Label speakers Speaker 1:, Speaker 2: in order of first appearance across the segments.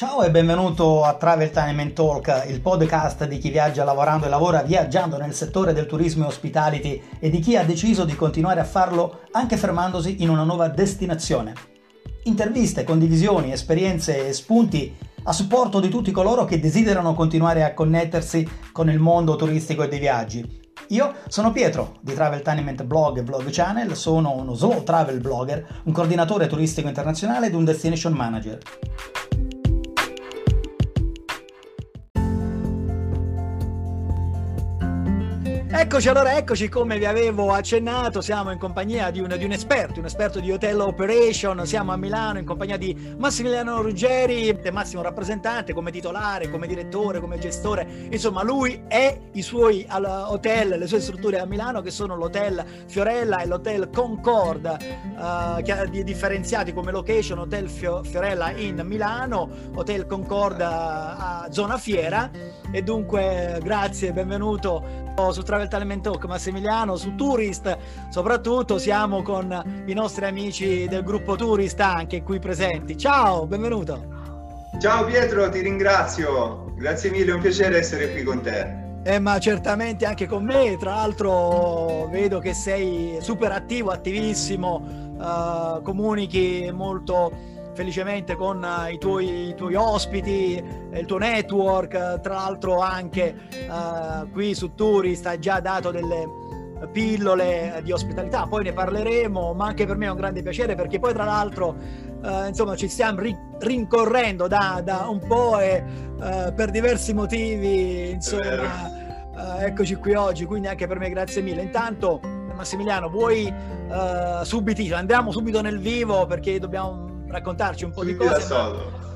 Speaker 1: Ciao e benvenuto a Travel Time and Talk, il podcast di chi viaggia lavorando e lavora viaggiando nel settore del turismo e hospitality e di chi ha deciso di continuare a farlo anche fermandosi in una nuova destinazione. Interviste, condivisioni, esperienze e spunti a supporto di tutti coloro che desiderano continuare a connettersi con il mondo turistico e dei viaggi. Io sono Pietro di Travel Tenement Blog e Blog Channel, sono uno slow travel blogger, un coordinatore turistico internazionale ed un destination manager. Eccoci allora, eccoci come vi avevo accennato, siamo in compagnia di un, di un, esperto, un esperto di hotel operation, siamo a Milano in compagnia di Massimiliano Ruggeri, massimo rappresentante come titolare, come direttore, come gestore, insomma lui e i suoi hotel, le sue strutture a Milano che sono l'hotel Fiorella e l'hotel Concord, uh, differenziati come location, hotel Fiorella in Milano, hotel Concord a, a zona fiera. E dunque grazie, benvenuto su Travel Talent Talk Massimiliano, su Tourist, soprattutto siamo con i nostri amici del gruppo Tourist anche qui presenti. Ciao, benvenuto.
Speaker 2: Ciao Pietro, ti ringrazio. Grazie mille, è un piacere essere qui con te.
Speaker 1: Eh, ma certamente anche con me, tra l'altro vedo che sei super attivo, attivissimo, uh, comunichi molto felicemente con uh, i, tuoi, i, tuoi, ospiti, il tuo network, tra l'altro anche uh, qui su Tourist hai già dato delle pillole di ospitalità, poi ne parleremo, ma anche per me è un grande piacere perché poi tra l'altro uh, insomma ci stiamo ri- rincorrendo da, da, un po' e per diversi motivi, insomma, eccoci qui oggi, quindi anche per me grazie mille. Intanto Massimiliano, vuoi subito, andiamo subito nel vivo perché dobbiamo raccontarci un po' di cose.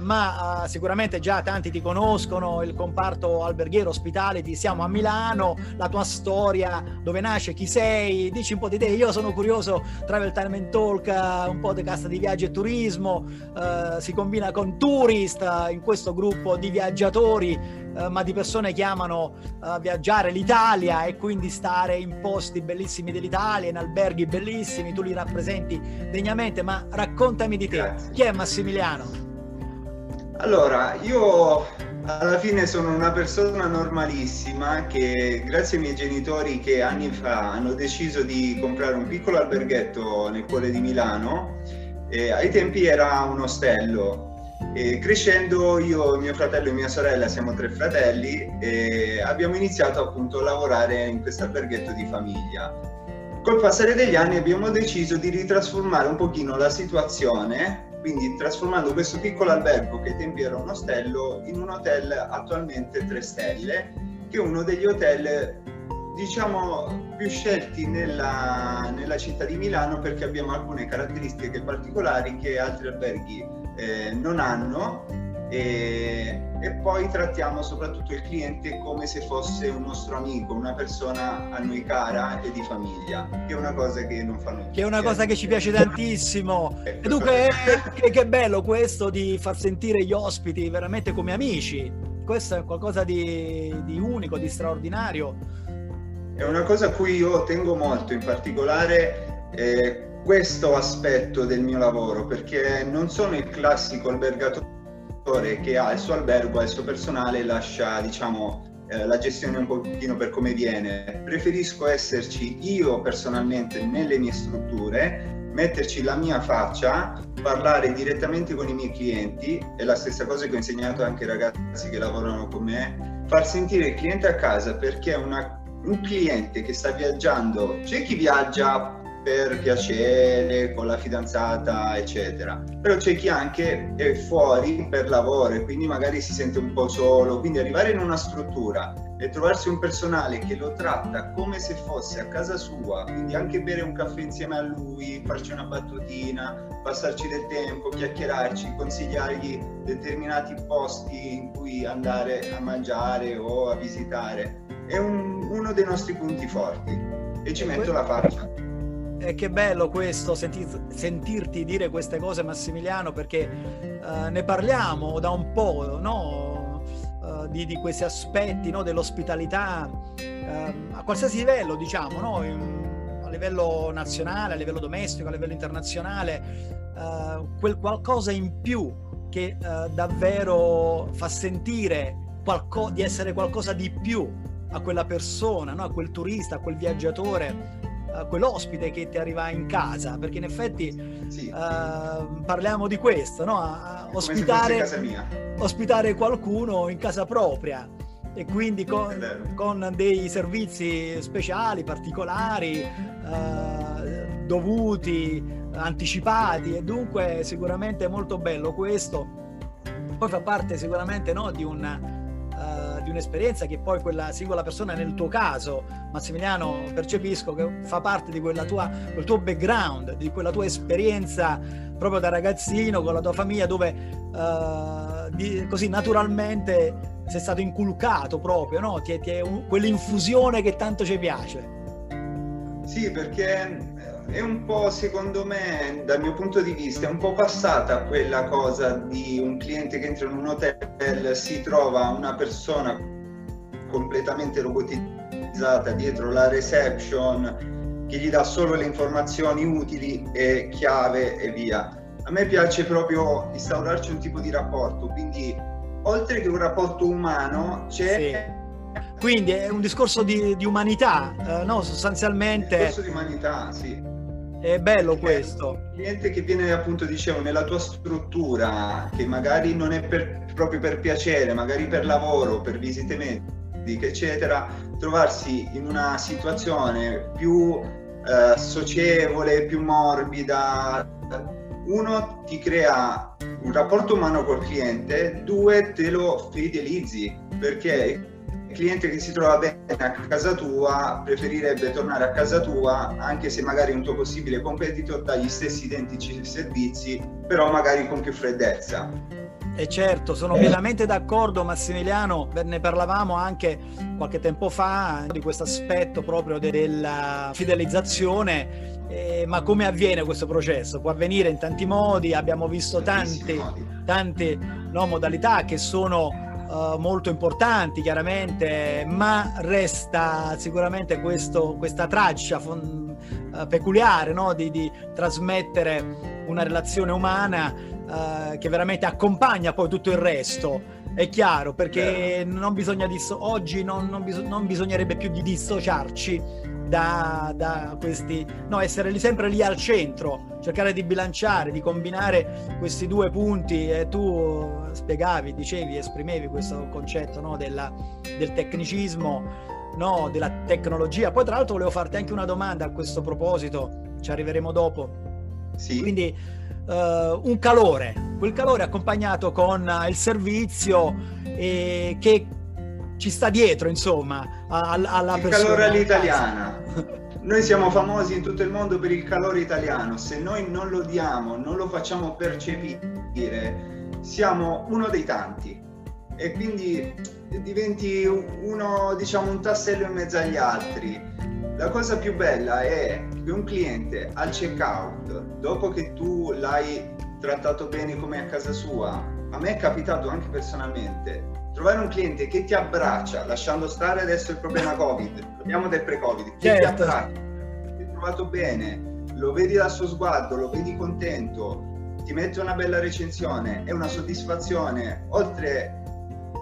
Speaker 1: Ma, uh, sicuramente già tanti ti conoscono, il comparto alberghiero, ospitality, siamo a Milano, la tua storia, dove nasce, chi sei, dici un po' di te. Io sono curioso, Travel Time and Talk, uh, un podcast di viaggio e turismo, uh, si combina con Tourist in questo gruppo di viaggiatori, ma di persone che amano viaggiare l'Italia e quindi stare in posti bellissimi dell'Italia, in alberghi bellissimi, tu li rappresenti degnamente, ma raccontami di te. Grazie. Chi è Massimiliano?
Speaker 2: Allora, io alla fine sono una persona normalissima che grazie ai miei genitori che anni fa hanno deciso di comprare un piccolo alberghetto nel cuore di Milano, eh, ai tempi era un ostello. E crescendo io, mio fratello e mia sorella, siamo tre fratelli, e abbiamo iniziato appunto a lavorare in questo alberghetto di famiglia. Col passare degli anni abbiamo deciso di ritrasformare un pochino la situazione quindi trasformando questo piccolo albergo che ai tempi era un ostello in un hotel attualmente 3 stelle, che è uno degli hotel diciamo più scelti nella, nella città di Milano perché abbiamo alcune caratteristiche particolari che altri alberghi eh, non hanno e, e, poi trattiamo soprattutto il cliente come se fosse un nostro amico, una persona a noi cara e di famiglia, che è una cosa che non fanno.
Speaker 1: Che è una cosa che ci piace tantissimo. e dunque, che, che bello questo di far sentire gli ospiti veramente come amici. Questo è qualcosa di, di unico, di straordinario.
Speaker 2: È una cosa a cui io tengo molto, in particolare eh, questo aspetto del mio lavoro, perché non sono il classico albergatore che ha il suo albergo, ha il suo personale e lascia, diciamo, eh, la gestione un pochino per come viene. Preferisco esserci io personalmente nelle mie strutture, metterci la mia faccia, parlare direttamente con i miei clienti, è la stessa cosa che ho insegnato anche ai ragazzi che lavorano con me, far sentire il cliente a casa perché una, un cliente che sta viaggiando, c'è chi viaggia per piacere, con la fidanzata, eccetera. Però c'è chi anche è fuori per lavoro e quindi magari si sente un po' solo. Quindi arrivare in una struttura e trovarsi un personale che lo tratta come se fosse a casa sua, quindi anche bere un caffè insieme a lui, farci una battutina, passarci del tempo, chiacchierarci, consigliargli determinati posti in cui andare a mangiare o a visitare, è un, uno dei nostri punti forti e ci metto la faccia.
Speaker 1: E che bello questo, sentir, sentirti dire queste cose Massimiliano, perché uh, ne parliamo da un po', no? uh, di, di, questi aspetti no? dell'ospitalità uh, a qualsiasi livello, diciamo, no? A livello nazionale, a livello domestico, a livello internazionale, quel qualcosa in più che uh, davvero fa sentire qualco- di essere qualcosa di più a quella persona, no? a quel turista, a quel viaggiatore, a quell'ospite che ti arriva in casa, perché in effetti sì. uh, parliamo di questo, no? a, ospitare, ospitare qualcuno in casa propria e quindi con, con dei servizi speciali, particolari, eh, dovuti, anticipati e dunque sicuramente è molto bello questo. Poi fa parte sicuramente no, di, uh, di un'esperienza che poi quella singola persona, nel tuo caso Massimiliano, percepisco che fa parte di quella tua, quel tuo background, di quella tua esperienza proprio da ragazzino con la tua famiglia dove uh, di, così naturalmente sei stato inculcato proprio, no? Ti è, ti è un, quell'infusione che tanto ci piace.
Speaker 2: Sì, perché è un po', secondo me, dal mio punto di vista, è un po' passata quella cosa di un cliente che entra in un hotel, si trova una persona completamente robotizzata dietro la reception che gli dà solo le informazioni utili e chiave e via. A me piace proprio instaurarci un tipo di rapporto, quindi oltre che un rapporto umano c'è...
Speaker 1: Sì. Quindi è un discorso di, di umanità, eh, no? Sostanzialmente... Un
Speaker 2: discorso di umanità, sì.
Speaker 1: È bello questo.
Speaker 2: Il cliente che viene appunto, dicevo, nella tua struttura, che magari non è per, proprio per piacere, magari per lavoro, per visite mediche, eccetera, trovarsi in una situazione più eh, socievole, più morbida, uno ti crea un rapporto umano col cliente, due te lo fidelizzi perché cliente che si trova bene a casa tua preferirebbe tornare a casa tua anche se magari un tuo possibile competitor dà gli stessi identici servizi però magari con più freddezza.
Speaker 1: E certo, sono pienamente d'accordo Massimiliano, ne parlavamo anche qualche tempo fa di questo aspetto proprio della fidelizzazione eh, ma come avviene questo processo? Può avvenire in tanti modi, abbiamo visto tante, tante no, modalità che sono uh, molto importanti chiaramente, ma resta sicuramente questo, questa traccia fon- uh, peculiare no, di, di, trasmettere una relazione umana uh, che veramente accompagna poi tutto il resto è chiaro perché non bisogna disso- oggi non, non, bis- non, bisognerebbe più di dissociarci da, da questi, no, essere lì, sempre lì al centro, cercare di bilanciare, di combinare questi due punti e tu spiegavi, dicevi, esprimevi questo concetto no, della, del tecnicismo, no, della tecnologia. Poi tra l'altro volevo farti anche una domanda a questo proposito, ci arriveremo dopo.
Speaker 2: Sì.
Speaker 1: Quindi uh, un calore, quel calore accompagnato con il servizio e che ci sta dietro, insomma, alla
Speaker 2: il
Speaker 1: persona.
Speaker 2: Il calore all'italiana. Noi siamo famosi in tutto il mondo per il calore italiano, se noi non lo diamo, non lo facciamo percepire, siamo uno dei tanti e quindi diventi uno, diciamo, un tassello in mezzo agli altri. La cosa più bella è che un cliente al checkout, dopo che tu l'hai trattato bene come a casa sua, a me è capitato anche personalmente, trovare un cliente che ti abbraccia, lasciando stare adesso il problema Covid, parliamo del pre-Covid, che certo. ti abbraccia, ti hai trovato bene, lo vedi dal suo sguardo, lo vedi contento, ti mette una bella recensione, è una soddisfazione, oltre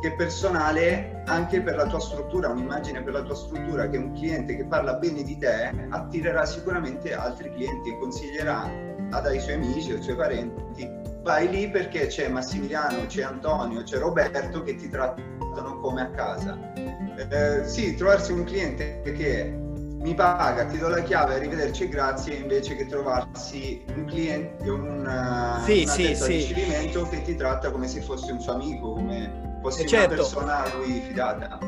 Speaker 2: che personale, anche per la tua struttura, un'immagine per la tua struttura, che un cliente che parla bene di te attirerà sicuramente altri clienti e consiglierà ai suoi amici o ai suoi parenti vai lì perché c'è Massimiliano, c'è Antonio, c'è Roberto che ti trattano come a casa. Eh, sì, trovarsi un cliente che mi paga, ti do la chiave, arrivederci e grazie, invece che trovarsi un cliente, un
Speaker 1: sì, sì, sì.
Speaker 2: ricevimento che ti tratta come se fosse un suo amico, come fosse certo. una persona a lui fidata.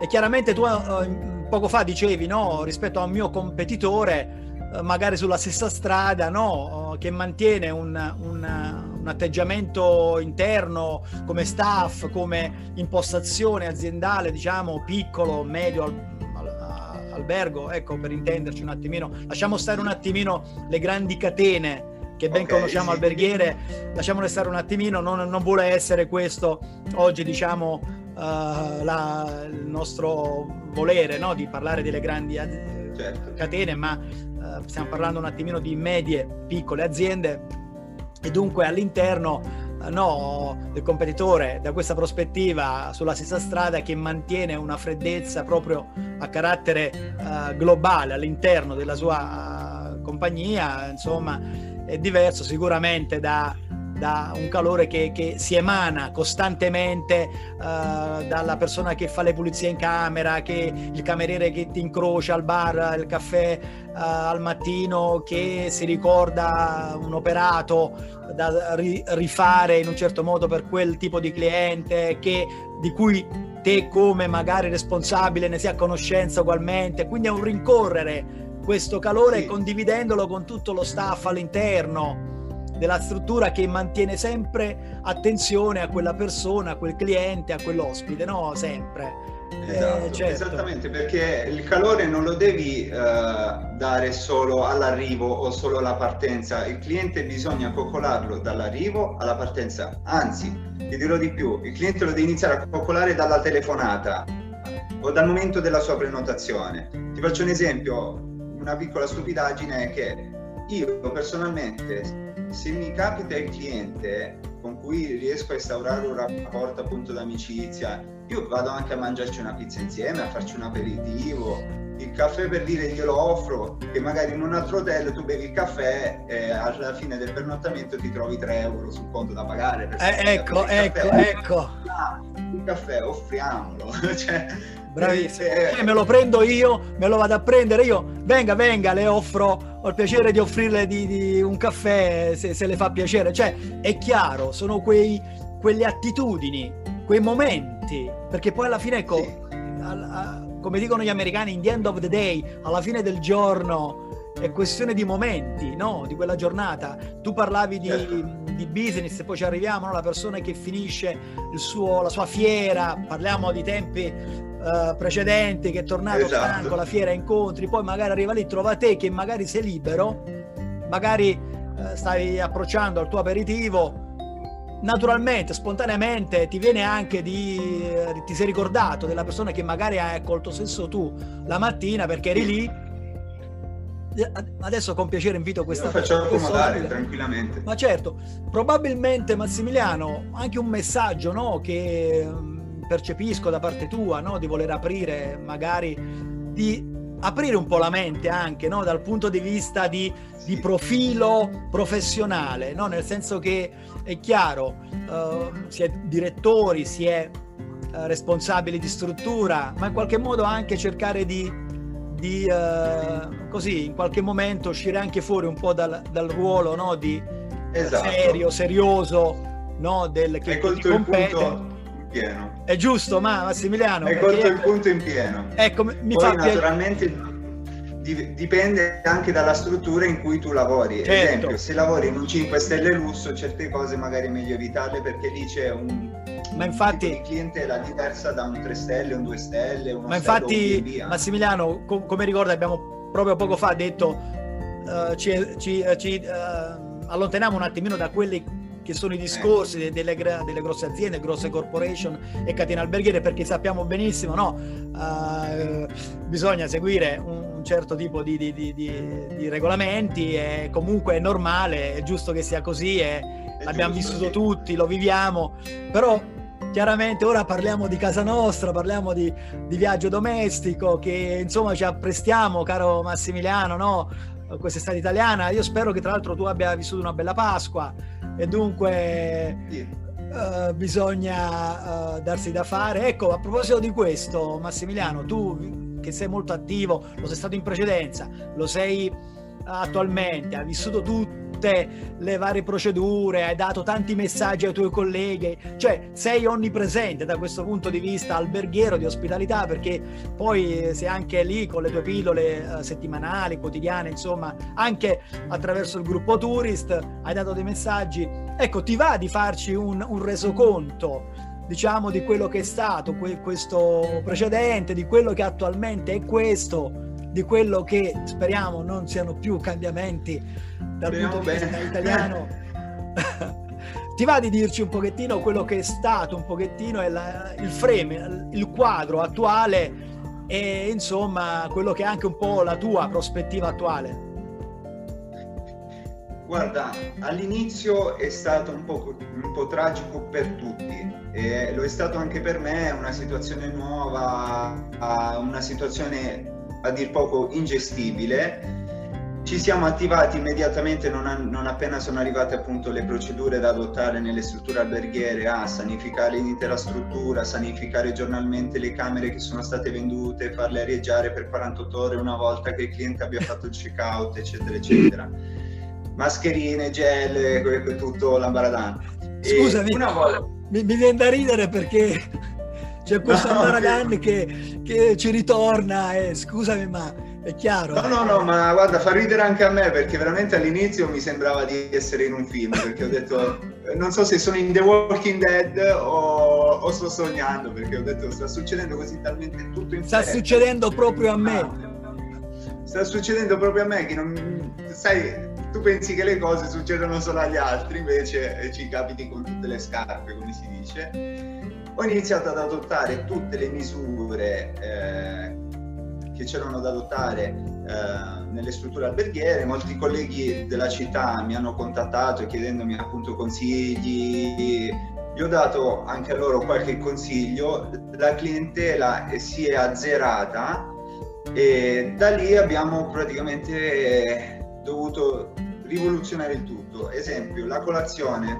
Speaker 1: E chiaramente tu uh, poco fa dicevi, no, rispetto a un mio competitore, uh, magari sulla stessa strada, no, uh, che mantiene un, un un atteggiamento interno come staff, come impostazione aziendale, diciamo piccolo, medio, al, al, albergo, ecco per intenderci un attimino, lasciamo stare un attimino le grandi catene che ben okay, conosciamo sì. alberghiere, lasciamole stare un attimino, non, non vuole essere questo oggi diciamo uh, la, il nostro volere no? di parlare delle grandi certo. catene, ma uh, stiamo parlando un attimino di medie, piccole aziende e dunque all'interno no, del competitore da questa prospettiva sulla stessa strada che mantiene una freddezza proprio a carattere uh, globale all'interno della sua uh, compagnia, insomma, è diverso sicuramente da da un calore che, che si emana costantemente uh, dalla persona che fa le pulizie in camera, che il cameriere che ti incrocia al bar, il caffè uh, al mattino, che si ricorda un operato da ri- rifare in un certo modo per quel tipo di cliente, che, di cui te come magari responsabile ne sia a conoscenza ugualmente, quindi è un rincorrere questo calore sì. condividendolo con tutto lo staff all'interno della struttura che mantiene sempre attenzione a quella persona, a quel cliente, a quell'ospite, no? Sempre.
Speaker 2: Eh, esatto, eh, certo. Esattamente, perché il calore non lo devi uh, dare solo all'arrivo o solo alla partenza, il cliente bisogna coccolarlo dall'arrivo alla partenza, anzi, ti dirò di più, il cliente lo devi iniziare a coccolare dalla telefonata o dal momento della sua prenotazione. Ti faccio un esempio, una piccola stupidaggine è che io personalmente se mi capita il cliente con cui riesco a instaurare un rapporto appunto d'amicizia, io vado anche a mangiarci una pizza insieme, a farci un aperitivo, il caffè per dire glielo offro, che magari in un altro hotel tu bevi il caffè e alla fine del pernottamento ti trovi 3 euro sul conto da pagare.
Speaker 1: Eh, ecco, ecco, ecco.
Speaker 2: Il caffè offriamolo. cioè,
Speaker 1: Bravissimo. Eh, me lo prendo io, me lo vado a prendere io. Venga, venga, le offro. Ho il piacere di offrirle di, di un caffè se, se, le fa piacere. Cioè, è chiaro, sono quei, quelle attitudini, quei momenti. Perché poi alla fine, ecco, sì. al, a, come dicono gli americani, in the end of the day, alla fine del giorno, è questione di momenti, no? Di quella giornata. Tu parlavi di, certo. di business e poi ci arriviamo, no? la persona che finisce suo, la sua fiera, parliamo di tempi uh, precedenti, che è tornato esatto. stanco, la fiera, incontri, poi magari arriva lì, trova te che magari sei libero, magari uh, stai approcciando al tuo aperitivo, naturalmente, spontaneamente ti viene anche di, eh, ti sei ricordato della persona che magari hai colto stesso tu la mattina perché eri lì. Adesso con piacere invito questa
Speaker 2: Io faccio accomodare tranquillamente.
Speaker 1: Ma certo probabilmente Massimiliano anche un messaggio no, che percepisco da parte tua no, di voler aprire magari di aprire un po' la mente anche no, dal punto di vista di, di profilo professionale no? nel senso che è chiaro uh, si è direttori si è uh, responsabili di struttura ma in qualche modo anche cercare di di uh, così in qualche momento uscire anche fuori un po' dal, dal ruolo no, di esatto. serio, serioso no, del che,
Speaker 2: che ti compete. in pieno.
Speaker 1: È giusto, ma Massimiliano?
Speaker 2: Hai colto il punto in pieno.
Speaker 1: Ecco, mi
Speaker 2: Poi, fa naturalmente dipende anche dalla struttura in cui tu lavori. Certo. esempio, se lavori in un 5 stelle lusso, certe cose magari è meglio evitarle perché lì c'è un
Speaker 1: ma infatti
Speaker 2: di clientela diversa da un 3 stelle, un 2 stelle,
Speaker 1: ma infatti Massimiliano, com- come ricorda abbiamo proprio poco fa detto uh, ci, ci, ci uh, allontaniamo un attimino da quelli che sono i discorsi eh. delle, delle, grosse aziende, grosse corporation e catene alberghiere perché sappiamo benissimo no uh, bisogna seguire un, un certo tipo di, di, di, di, regolamenti e comunque è normale, è giusto che sia così e è l'abbiamo giusto, vissuto sì. tutti, lo viviamo, però chiaramente ora parliamo di casa nostra, parliamo di, di, viaggio domestico che insomma ci apprestiamo, caro Massimiliano, no? quest'estate italiana. Io spero che tra l'altro tu abbia vissuto una bella Pasqua e dunque sì. uh, bisogna uh, darsi da fare. Ecco, a proposito di questo, Massimiliano, tu che sei molto attivo, lo sei stato in precedenza, lo sei attualmente, hai vissuto tutte le varie procedure, hai dato tanti messaggi ai tuoi colleghi, cioè sei onnipresente da questo punto di vista alberghiero di ospitalità perché poi sei anche lì con le tue pillole eh, settimanali, quotidiane, insomma, anche attraverso il gruppo Tourist hai dato dei messaggi. Ecco, ti va di farci un, un resoconto diciamo di quello che è stato que- questo precedente, di quello che attualmente è questo, di quello che speriamo non siano più cambiamenti dal Speriamo punto di vista italiano. Ti va di dirci un pochettino quello che è stato un pochettino il, il frame, il quadro attuale e insomma quello che è anche un po' la tua prospettiva attuale?
Speaker 2: Guarda, all'inizio è stato un po', un po', tragico per tutti e lo è stato anche per me, una situazione nuova, una situazione a dir poco ingestibile ci siamo attivati immediatamente non, a, non, appena sono arrivate appunto le procedure da adottare nelle strutture alberghiere a sanificare l'intera struttura, sanificare giornalmente le camere che sono state vendute, farle arieggiare per 48 ore una volta che il cliente abbia fatto il check-out, eccetera, eccetera. Mascherine, gel, tutto l'ambaradan.
Speaker 1: Scusami, volta... mi, mi viene da ridere perché c'è questo no, ambaradan che, che ci ritorna e scusami ma è chiaro.
Speaker 2: No, no, no, ma guarda, fa ridere anche a me perché veramente all'inizio mi sembrava di essere in un film, perché ho detto, non so se sono in The Walking Dead o, o sto sognando, perché ho detto, sta succedendo così talmente tutto in
Speaker 1: Sta fretta. succedendo proprio a me.
Speaker 2: Sta succedendo proprio a me, che non, sai, tu pensi che le cose succedono solo agli altri, invece ci capiti con tutte le scarpe, come si dice. Ho iniziato ad adottare tutte le misure eh, che c'erano da adottare eh, nelle strutture alberghiere. Molti colleghi della città mi hanno contattato chiedendomi appunto consigli. Gli ho dato anche a loro qualche consiglio, la clientela si è azzerata e da lì abbiamo praticamente dovuto rivoluzionare il tutto. Esempio, la colazione.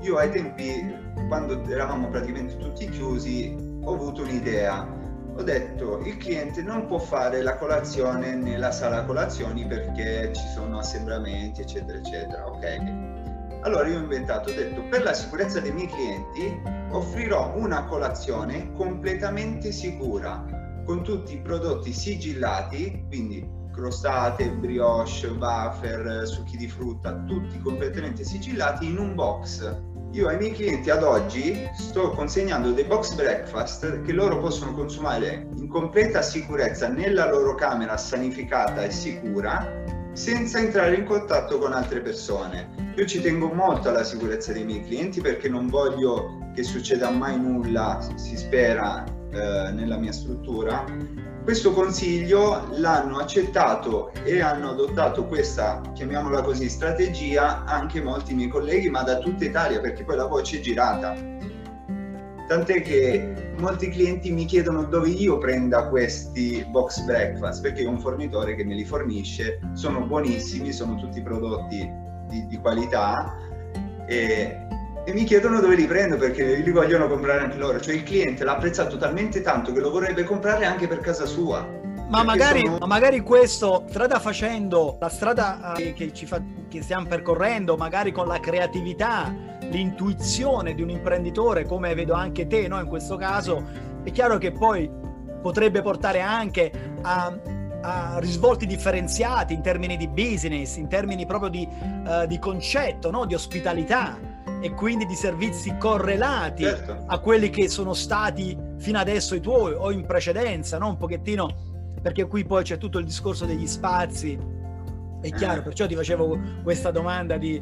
Speaker 2: Io ai tempi, quando eravamo praticamente tutti chiusi, ho avuto un'idea. Ho detto il cliente non può fare la colazione nella sala colazioni perché ci sono assembramenti eccetera eccetera ok? Allora io ho inventato ho detto per la sicurezza dei miei clienti offrirò una colazione completamente sicura con tutti i prodotti sigillati quindi crostate, brioche, wafer, succhi di frutta, tutti completamente sigillati in un box io ai miei clienti ad oggi sto consegnando dei box breakfast che loro possono consumare in completa sicurezza nella loro camera sanificata e sicura senza entrare in contatto con altre persone. Io ci tengo molto alla sicurezza dei miei clienti perché non voglio che succeda mai nulla, si spera, eh, nella mia struttura questo consiglio l'hanno accettato e hanno adottato questa, chiamiamola così, strategia anche molti miei colleghi, ma da tutta Italia, perché poi la voce è girata. Tant'è che molti clienti mi chiedono dove io prenda questi box breakfast, perché ho un fornitore che me li fornisce, sono buonissimi, sono tutti prodotti di, di qualità e e mi chiedono dove li prendo perché li vogliono comprare anche loro. Cioè il cliente l'ha apprezzato talmente tanto che lo vorrebbe comprare anche per casa sua.
Speaker 1: Ma magari, sono... ma magari, questo, strada facendo, la strada eh, che, ci fa, che stiamo percorrendo, magari con la creatività, l'intuizione di un imprenditore, come vedo anche te no? in questo caso, è chiaro che poi potrebbe portare anche a, a risvolti differenziati in termini di business, in termini proprio di, uh, di concetto, no? di ospitalità e quindi di servizi correlati certo. a quelli che sono stati fino adesso i tuoi o in precedenza, no? Un pochettino perché qui poi c'è tutto il discorso degli spazi. È chiaro, perciò ti facevo questa domanda di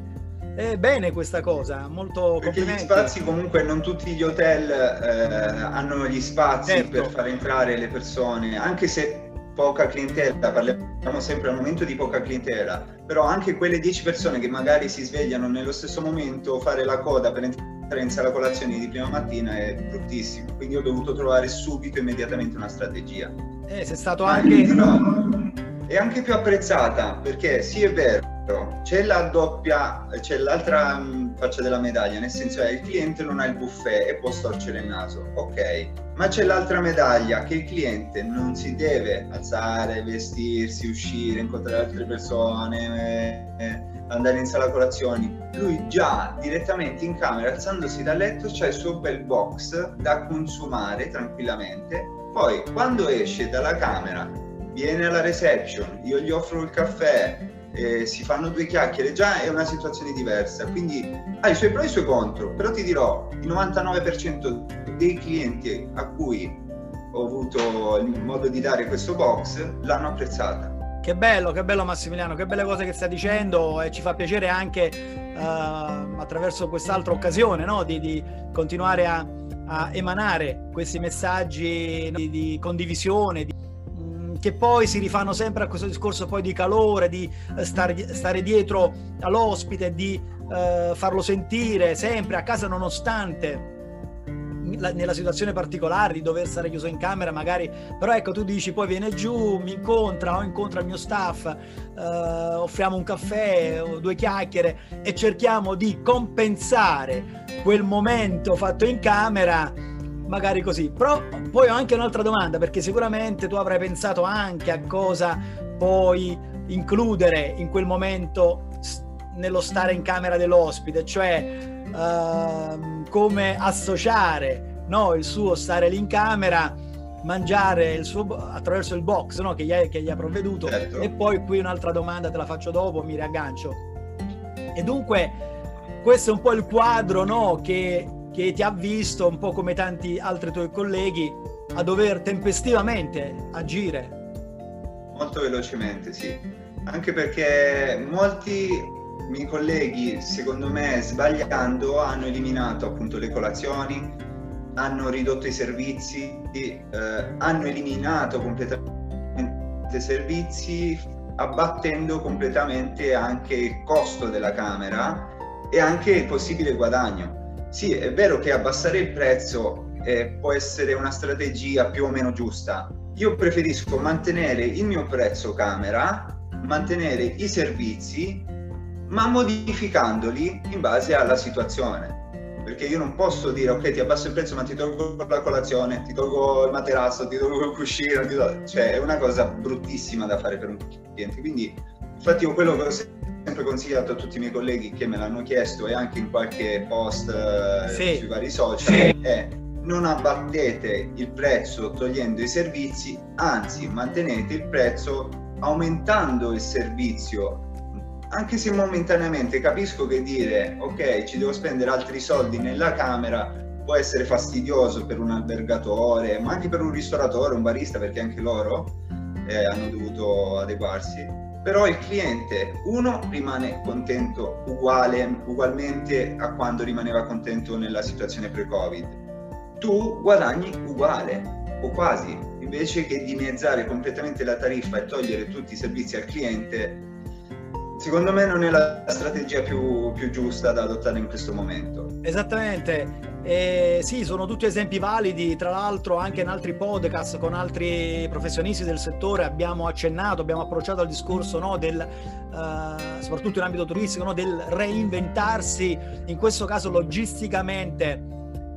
Speaker 1: è bene questa cosa, molto
Speaker 2: Perché gli spazi comunque non tutti gli hotel eh, hanno gli spazi certo. per far entrare le persone, anche se poca clientela, parliamo sempre al momento di poca clientela, però anche quelle 10 persone che magari si svegliano nello stesso momento, fare la coda per entrare in sala colazione di prima mattina è bruttissimo, quindi ho dovuto trovare subito, immediatamente una strategia.
Speaker 1: Eh, sei stato anche...
Speaker 2: No, è anche più apprezzata, perché sì è vero, c'è la doppia, c'è l'altra mm, faccia della medaglia, nel senso che il cliente non ha il buffet e può storcere il naso, ok, ma c'è l'altra medaglia che il cliente non si deve alzare, vestirsi, uscire, incontrare altre persone, eh, andare in sala colazioni, lui già direttamente in camera, alzandosi dal letto, c'ha il suo bel box da consumare tranquillamente, poi quando esce dalla camera viene alla reception, io gli offro il caffè, eh, si fanno due chiacchiere, già è una situazione diversa, quindi ha i suoi pro e i suoi contro, però ti dirò, il 99% dei clienti a cui ho avuto il modo di dare questo box l'hanno apprezzata.
Speaker 1: Che bello, che bello Massimiliano, che belle cose che stai dicendo e ci fa piacere anche uh, attraverso quest'altra occasione no? di, di, continuare a, a, emanare questi messaggi di, di condivisione, di che poi si rifanno sempre a questo discorso poi di calore, di eh, stare, stare dietro all'ospite, di eh, farlo sentire sempre a casa nonostante nella situazione particolare di dover stare chiuso in camera magari. Però ecco tu dici poi viene giù mi incontra o incontra il mio staff eh, offriamo un caffè due chiacchiere e cerchiamo di compensare quel momento fatto in camera magari così però poi ho anche un'altra domanda perché sicuramente tu avrai pensato anche a cosa poi includere in quel momento nello stare in camera dell'ospite cioè uh, come associare no, il suo stare lì in camera, mangiare il suo, attraverso il box no, che, gli ha, che, gli ha, provveduto. Certo. E poi qui un'altra domanda te la faccio dopo, mi riaggancio. E dunque questo è un po' il quadro no, che, che ti ha visto, un po' come tanti altri tuoi colleghi, a dover tempestivamente agire.
Speaker 2: Molto velocemente, sì. Anche perché molti miei colleghi, secondo me, sbagliando, hanno eliminato appunto le colazioni, hanno ridotto i servizi, eh, hanno eliminato completamente i servizi, abbattendo completamente anche il costo della camera e anche il possibile guadagno. Sì, è vero che abbassare il prezzo eh, può essere una strategia più o meno giusta. Io preferisco mantenere il mio prezzo camera, mantenere i servizi ma modificandoli in base alla situazione. Perché io non posso dire ok ti abbasso il prezzo ma ti tolgo la colazione, ti tolgo il materasso, ti tolgo il cuscino, tolgo... cioè è una cosa bruttissima da fare per un cliente. Quindi infatti io quello che ho sempre consigliato a tutti i miei colleghi che me l'hanno chiesto e anche in qualche post eh, sì. sui vari social sì. è non abbattete il prezzo togliendo i servizi, anzi mantenete il prezzo aumentando il servizio anche se momentaneamente capisco che dire ok ci devo spendere altri soldi nella camera può essere fastidioso per un albergatore ma anche per un ristoratore, un barista perché anche loro eh, hanno dovuto adeguarsi però il cliente uno rimane contento uguale, ugualmente a quando rimaneva contento nella situazione pre-covid. Tu guadagni uguale o quasi. Invece che dimezzare completamente la tariffa e togliere tutti i servizi al cliente secondo me non è la strategia più, più, giusta da adottare in questo momento.
Speaker 1: Esattamente. Eh, sì, sono tutti esempi validi, tra l'altro anche in altri podcast con altri professionisti del settore abbiamo accennato, abbiamo approcciato al discorso no, del, eh, soprattutto in ambito turistico, no, del reinventarsi, in questo caso logisticamente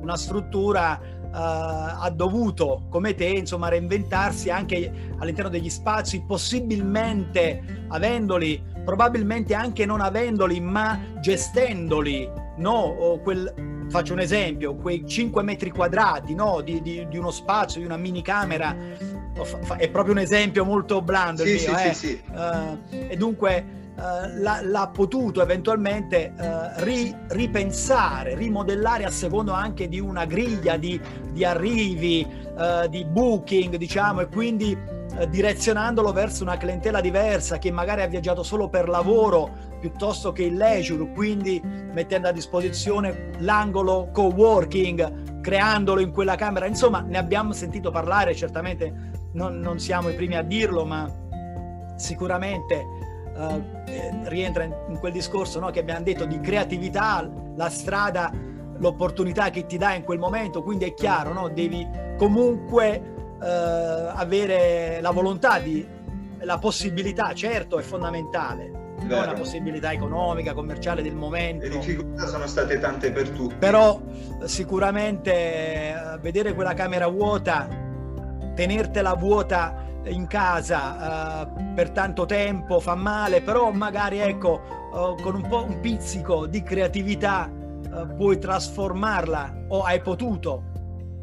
Speaker 1: una struttura uh, ha dovuto, come te, insomma, reinventarsi anche all'interno degli spazi, possibilmente avendoli, probabilmente anche non avendoli, ma gestendoli, no? Quel, faccio un esempio, quei 5 metri quadrati no? di, di, di uno spazio, di una mini camera, è proprio un esempio molto blando sì, il mio, sì, eh? sì, uh, e dunque l'ha, l'ha, potuto eventualmente uh, ri, ripensare, rimodellare a secondo anche di una griglia di, di arrivi, uh, di booking, diciamo, e quindi direzionandolo verso una clientela diversa che magari ha viaggiato solo per lavoro piuttosto che in leisure, quindi mettendo a disposizione l'angolo co-working, creandolo in quella camera. Insomma, ne abbiamo sentito parlare, certamente non, non siamo i primi a dirlo, ma sicuramente uh, rientra in, in, quel discorso no, che abbiamo detto di creatività, la strada, l'opportunità che ti dà in quel momento, quindi è chiaro, no, devi comunque uh, avere la volontà di, la possibilità, certo è fondamentale, non la possibilità economica, commerciale del momento.
Speaker 2: Le difficoltà sono state tante per tutti.
Speaker 1: Però sicuramente vedere quella camera vuota, tenertela vuota in casa uh, per tanto tempo fa male, però magari ecco uh, con un po' un pizzico di creatività uh, puoi trasformarla o hai potuto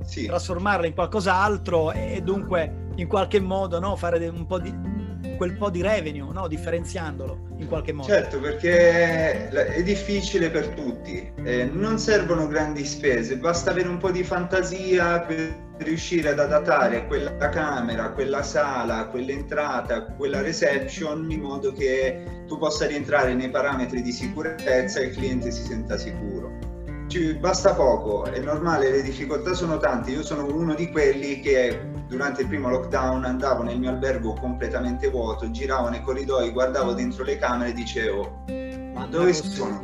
Speaker 1: sì. trasformarla in qualcos'altro e, e dunque in qualche modo no, fare un po' di quel po' di revenue, no? differenziandolo in qualche modo.
Speaker 2: Certo, perché è difficile per tutti, eh, non servono grandi spese, basta avere un po' di fantasia per riuscire ad adattare quella camera, quella sala, quell'entrata, quella reception in modo che tu possa rientrare nei parametri di sicurezza e il cliente si senta sicuro. Ci basta poco, è normale, le difficoltà sono tante. Io sono uno di quelli che durante il primo lockdown andavo nel mio albergo completamente vuoto, giravo nei corridoi, guardavo dentro le camere e dicevo: Ma dove sono?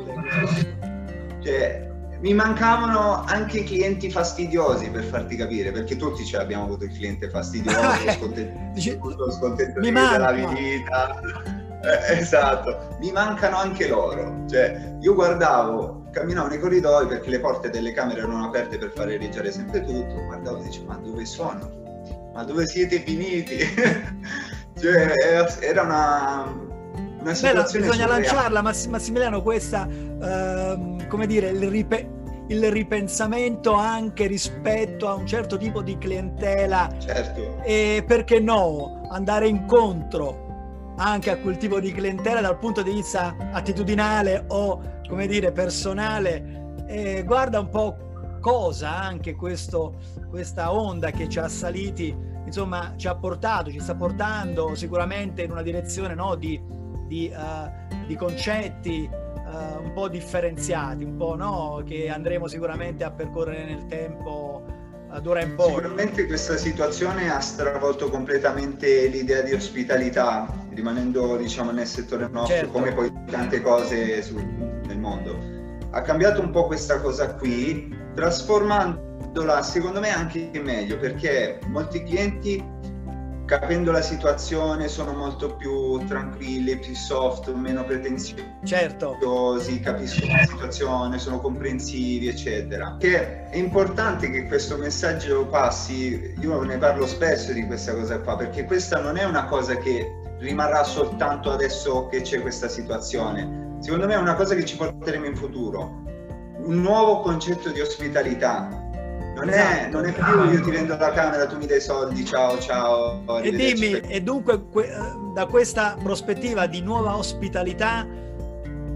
Speaker 2: Cioè, mi mancavano anche i clienti fastidiosi per farti capire, perché tutti ce l'abbiamo avuto il cliente fastidioso, scontento, scontento della vita. Eh, esatto, mi mancano anche loro. Cioè, io guardavo, camminavo nei corridoi perché le porte delle camere erano aperte per fare reggere sempre tutto, guardavo e dicevo, ma dove sono? Ma dove siete finiti? cioè, era una, una situazione
Speaker 1: Beh, bisogna surreale. lanciarla, Massimiliano, questa, uh, come dire, il, rip- il, ripensamento anche rispetto a un certo tipo di clientela.
Speaker 2: Certo.
Speaker 1: E perché no, andare incontro anche a quel tipo di clientela dal punto di vista attitudinale o come dire personale. E guarda un po' cosa anche questo, questa onda che ci ha saliti insomma ci ha portato ci sta portando sicuramente in una direzione no, di, di, uh, di, concetti uh, un po' differenziati un po' no, che andremo sicuramente a percorrere nel tempo d'ora in poi.
Speaker 2: Sicuramente questa situazione ha stravolto completamente l'idea di ospitalità, rimanendo diciamo nel settore nostro, certo. come poi tante cose su, nel mondo. Ha cambiato un po' questa cosa qui, trasformandola secondo me anche meglio, perché molti clienti capendo la situazione sono molto più tranquilli, più soft, meno pretenziosi,
Speaker 1: certo.
Speaker 2: capiscono la situazione, sono comprensivi, eccetera. Che è importante che questo messaggio passi, io ne parlo spesso di questa cosa qua, perché questa non è una cosa che rimarrà soltanto adesso che c'è questa situazione. Secondo me è una cosa che ci porteremo in futuro. Un nuovo concetto di ospitalità, non è, esatto. non è, più io ti vendo la camera, tu mi dai soldi, ciao ciao.
Speaker 1: E dimmi, e dunque que- da questa prospettiva di nuova ospitalità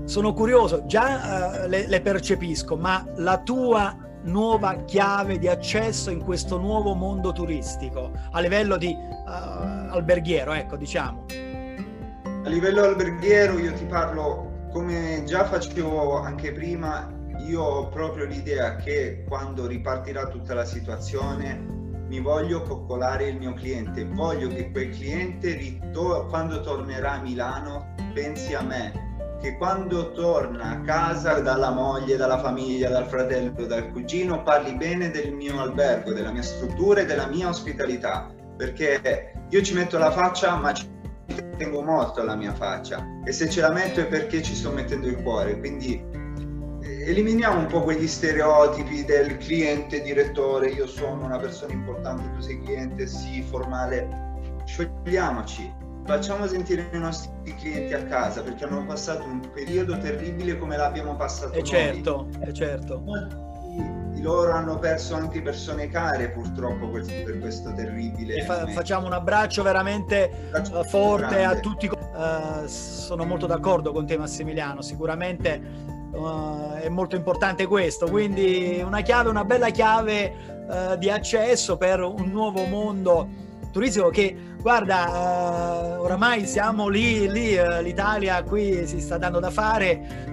Speaker 1: sono curioso, già uh, le, le percepisco, ma la tua nuova chiave di accesso in questo nuovo mondo turistico a livello di uh, alberghiero, ecco, diciamo.
Speaker 2: A livello alberghiero io ti parlo come già facevo anche prima io ho proprio l'idea che quando ripartirà tutta la situazione mi voglio coccolare il mio cliente, voglio che quel cliente ritor- quando tornerà a Milano pensi a me, che quando torna a casa dalla moglie, dalla famiglia, dal fratello, dal cugino parli bene del mio albergo, della mia struttura e della mia ospitalità, perché io ci metto la faccia ma ci tengo molto alla mia faccia. E se ce la metto è perché ci sto mettendo il cuore, quindi eliminiamo un po' quegli stereotipi del cliente direttore, io sono una persona importante, tu sei cliente, sì, formale. Sciogliamoci, facciamo sentire i nostri clienti a casa perché hanno passato un periodo terribile come l'abbiamo passato
Speaker 1: e certo, E certo.
Speaker 2: Di loro hanno perso anche persone care purtroppo per questo terribile.
Speaker 1: Fa- facciamo un abbraccio veramente abbraccio uh, forte a tutti. Uh, sono molto d'accordo con te Massimiliano, sicuramente Uh, è molto importante questo, quindi una chiave, una bella chiave uh, di accesso per un nuovo mondo turistico che guarda uh, oramai siamo lì, lì l'Italia qui si sta dando da fare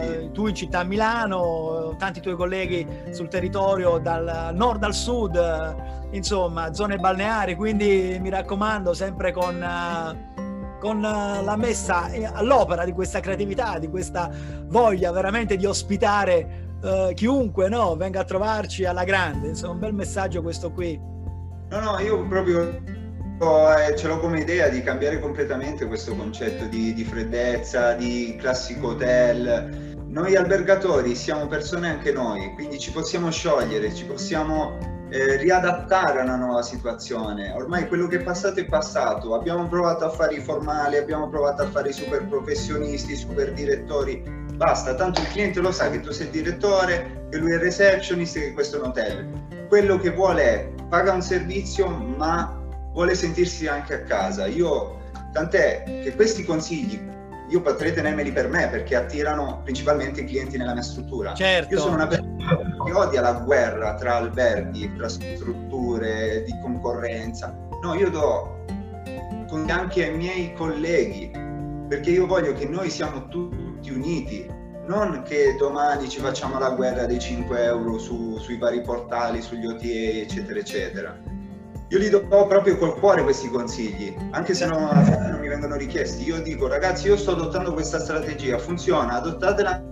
Speaker 1: sì. tu in città a Milano tanti tuoi colleghi sul territorio dal nord al sud insomma zone balneari quindi mi raccomando sempre con con eh, la messa all'opera di questa creatività, di questa voglia veramente di ospitare uh, chiunque no? venga a trovarci alla grande. Insomma, un bel messaggio questo qui.
Speaker 2: No, no, io proprio eh, ce l'ho come idea di cambiare completamente questo concetto di, di freddezza, di classico hotel. Noi albergatori siamo persone anche noi, quindi ci possiamo sciogliere, ci possiamo eh, riadattare a una nuova situazione. Ormai quello che è passato è passato. Abbiamo provato a fare i formali, abbiamo provato a fare i super professionisti, i super direttori. Basta, tanto il cliente lo sa che tu sei il direttore, che lui è receptionist, che questo è un hotel. Quello che vuole è paga un servizio, ma vuole sentirsi anche a casa. Io, tant'è che questi consigli io potrei tenermeli per me perché attirano principalmente i clienti nella mia struttura.
Speaker 1: Certo.
Speaker 2: Io sono una persona che odia la guerra tra alberghi, tra strutture di concorrenza. No, io do anche ai miei colleghi perché io voglio che noi siamo tutti uniti. non che domani ci facciamo la guerra dei 5 euro su, sui vari portali, sugli OTA, eccetera, eccetera. Io li do proprio col cuore questi consigli, anche se non, non mi vengono richiesti. Io dico, ragazzi, io sto adottando questa strategia, funziona, adottatela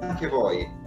Speaker 2: anche voi.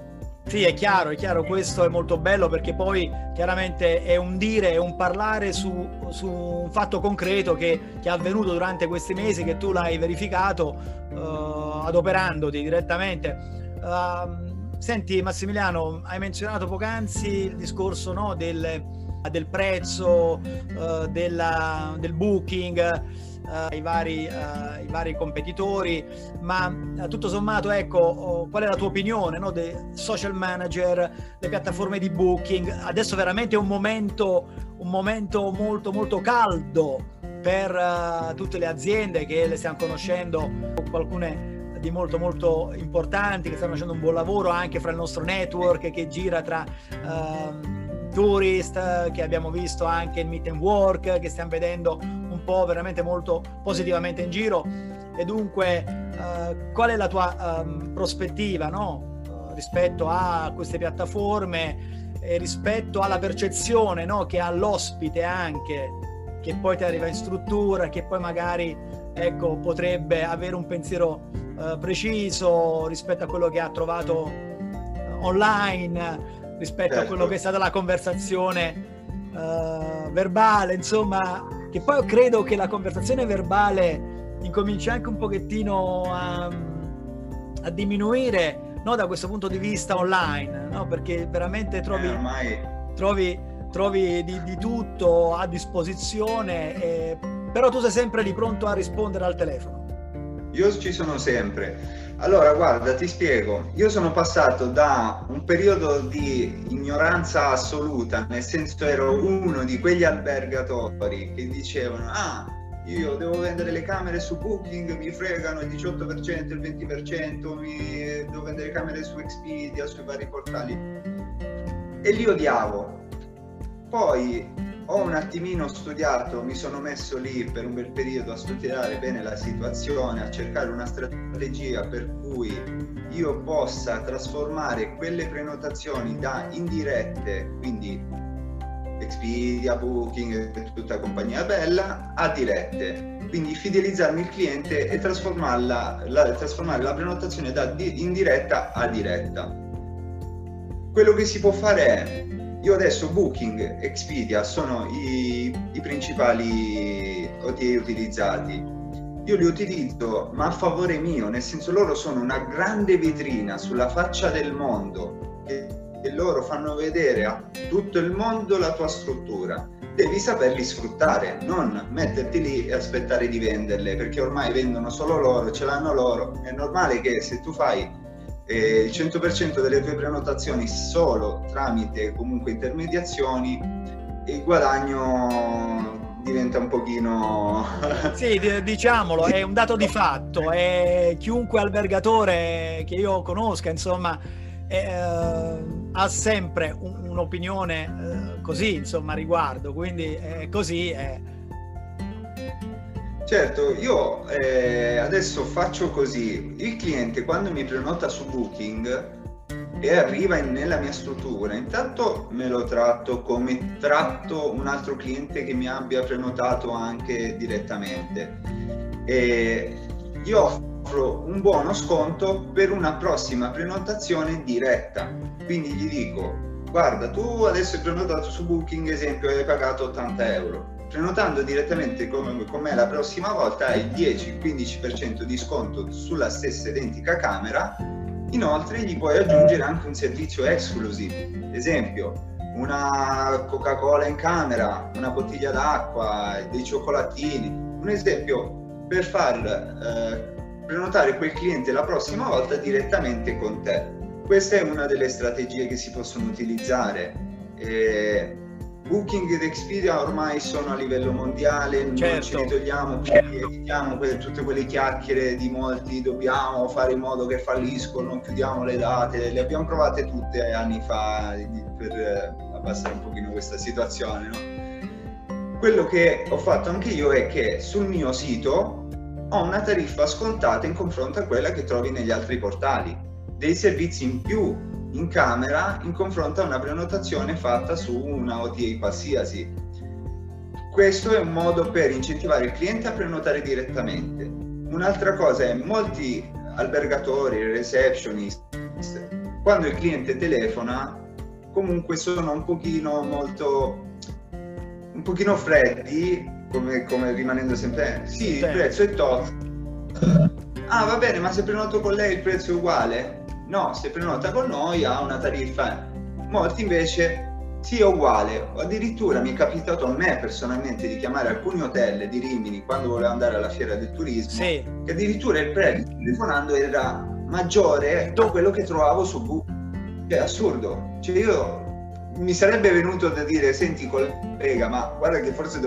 Speaker 1: Sì, è chiaro, è chiaro, questo è molto bello perché poi chiaramente è un dire, è un parlare su, su un fatto concreto che, che, è avvenuto durante questi mesi, che tu l'hai verificato uh, adoperandoti direttamente. Uh, senti Massimiliano, hai menzionato poc'anzi il discorso no, del, del, prezzo, uh, della, del booking uh, i, vari, uh, i, vari, competitori, ma uh, tutto sommato, ecco, oh, qual è la tua opinione no, dei social manager, le piattaforme di booking? Adesso veramente è un momento, un momento molto, molto caldo per tutte le aziende che le stiamo conoscendo, alcune di molto molto importanti che stanno facendo un buon lavoro anche fra il nostro network che gira tra uh, tourist che abbiamo visto anche il meet and work che stiamo vedendo po' veramente molto positivamente in giro e dunque uh, qual è la tua um, prospettiva no? uh, rispetto a queste piattaforme e rispetto alla percezione no? che ha l'ospite anche che poi ti arriva in struttura che poi magari ecco, potrebbe avere un pensiero uh, preciso rispetto a quello che ha trovato online rispetto certo. a quello che è stata la conversazione verbale insomma che poi credo che la conversazione verbale incominci anche un pochettino a, a diminuire no, da questo punto di vista online, no? perché veramente trovi, eh, trovi, trovi di, di, tutto a disposizione, eh, però tu sei sempre lì pronto a rispondere al telefono.
Speaker 2: Io ci sono sempre. Allora, guarda, ti spiego. Io sono passato da un periodo di ignoranza assoluta, nel senso ero uno di quegli albergatori che dicevano ah, io devo vendere le camere su Booking, mi fregano il 18%, il 20%, mi... devo vendere camere su Expedia, sui vari portali. E li odiavo. Poi ho un attimino studiato, mi sono messo lì per un bel periodo a studiare bene la situazione, a cercare una strategia per cui io possa trasformare quelle prenotazioni da indirette, quindi Expedia, Booking, tutta compagnia bella, a dirette. Quindi fidelizzarmi il cliente e trasformarla, la, trasformare la prenotazione da di, indiretta a diretta. Quello che si può fare è io adesso Booking, Expedia sono i, i principali OTA utilizzati. Io li utilizzo ma a favore mio, nel senso loro sono una grande vetrina sulla faccia del mondo e, e loro fanno vedere a tutto il mondo la tua struttura devi saperli sfruttare, non metterti lì e aspettare di venderle, perché ormai vendono solo loro, ce l'hanno loro. È normale che se tu fai eh, il 100% delle tue prenotazioni solo tramite comunque intermediazioni, il guadagno diventa un pochino...
Speaker 1: sì, diciamolo, è un dato di fatto, è chiunque albergatore che io conosca, insomma, eh, ha sempre un, un'opinione eh, così, insomma, riguardo, quindi è così... È
Speaker 2: Certo, io eh, adesso faccio così, il cliente quando mi prenota su Booking e arriva in, nella mia struttura, intanto me lo tratto come tratto un altro cliente che mi abbia prenotato anche direttamente. E io offro un buono sconto per una prossima prenotazione diretta, quindi gli dico guarda tu adesso hai prenotato su Booking esempio hai pagato 80 euro prenotando direttamente con, con me la prossima volta hai il 10-15% di sconto sulla stessa identica camera. Inoltre gli puoi aggiungere anche un servizio exclusive esempio una Coca-Cola in camera una bottiglia d'acqua dei cioccolatini. Un esempio per far eh, prenotare quel cliente la prossima volta direttamente con te. Questa è una delle strategie che si possono utilizzare. Eh, Booking ed Expedia ormai sono a livello mondiale, certo. non ci ritogliamo, certo. evitiamo que- tutte quelle chiacchiere di molti, dobbiamo fare in modo che falliscono, non chiudiamo le date, le abbiamo provate tutte anni fa per eh, abbassare un pochino questa situazione. No? Quello che ho fatto anche io è che sul mio sito ho una tariffa scontata in confronto a quella che trovi negli altri portali dei servizi in più in camera in confronto a una prenotazione fatta su una OTA qualsiasi. Questo è un modo per incentivare il cliente a prenotare direttamente. Un'altra cosa è molti albergatori, receptionist, quando il cliente telefona comunque sono un pochino molto un pochino freddi come, come rimanendo sempre sì, il prezzo è tot ah va bene ma se prenoto con lei il prezzo è uguale no se prenota con noi ha una tariffa molti invece sì è uguale addirittura mi è capitato a me personalmente di chiamare alcuni hotel di Rimini quando volevo andare alla fiera del turismo sì. che addirittura il prezzo telefonando era maggiore da quello che trovavo su Google cioè, è assurdo. Cioè, io mi sarebbe venuto da dire, senti collega, ma guarda che forse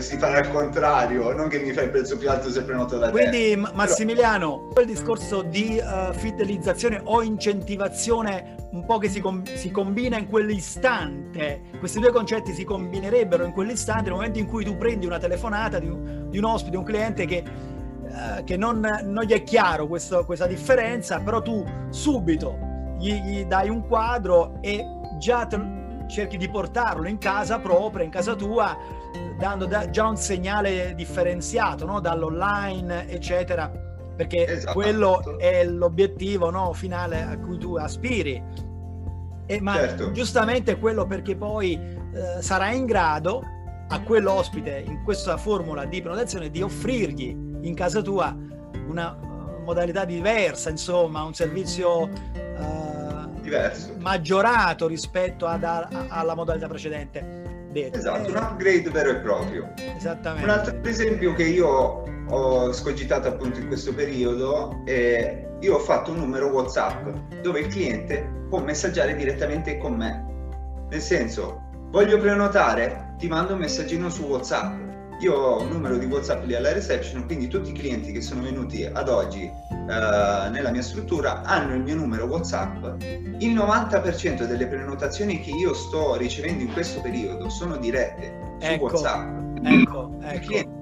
Speaker 2: dovresti fare al contrario, non che mi fai il prezzo più alto se prenoto da
Speaker 1: Quindi, te. Quindi Massimiliano, Però... il discorso di uh, fidelizzazione o incentivazione un po' che si, com- si, combina in quell'istante, questi due concetti si combinerebbero in quell'istante nel momento in cui tu prendi una telefonata di un, di un ospite, un cliente che, uh, che non, non, gli è chiaro questo, questa differenza, però tu subito gli, gli dai un quadro e già te, cerchi di portarlo in casa propria, in casa tua, dando da, già un segnale differenziato no? dall'online, eccetera, perché esatto. quello è l'obiettivo no? finale a cui tu aspiri. E, ma certo. giustamente quello perché poi eh, sarai in grado a quell'ospite in questa formula di prenotazione di offrirgli in casa tua una uh, modalità diversa, insomma, un servizio uh, diverso. maggiorato rispetto ad, a, alla modalità precedente.
Speaker 2: Detto. Esatto, un upgrade vero e proprio.
Speaker 1: Esattamente.
Speaker 2: Un altro esempio che io ho scogitato appunto in questo periodo è io ho fatto un numero WhatsApp dove il cliente può messaggiare direttamente con me. Nel senso, voglio prenotare, ti mando un messaggino su WhatsApp io ho un numero di WhatsApp lì alla reception, quindi tutti i clienti che sono venuti ad oggi eh, nella mia struttura hanno il mio numero WhatsApp. Il 90% delle prenotazioni che io sto ricevendo in questo periodo sono dirette su ecco, WhatsApp. Ecco, ecco. Il cliente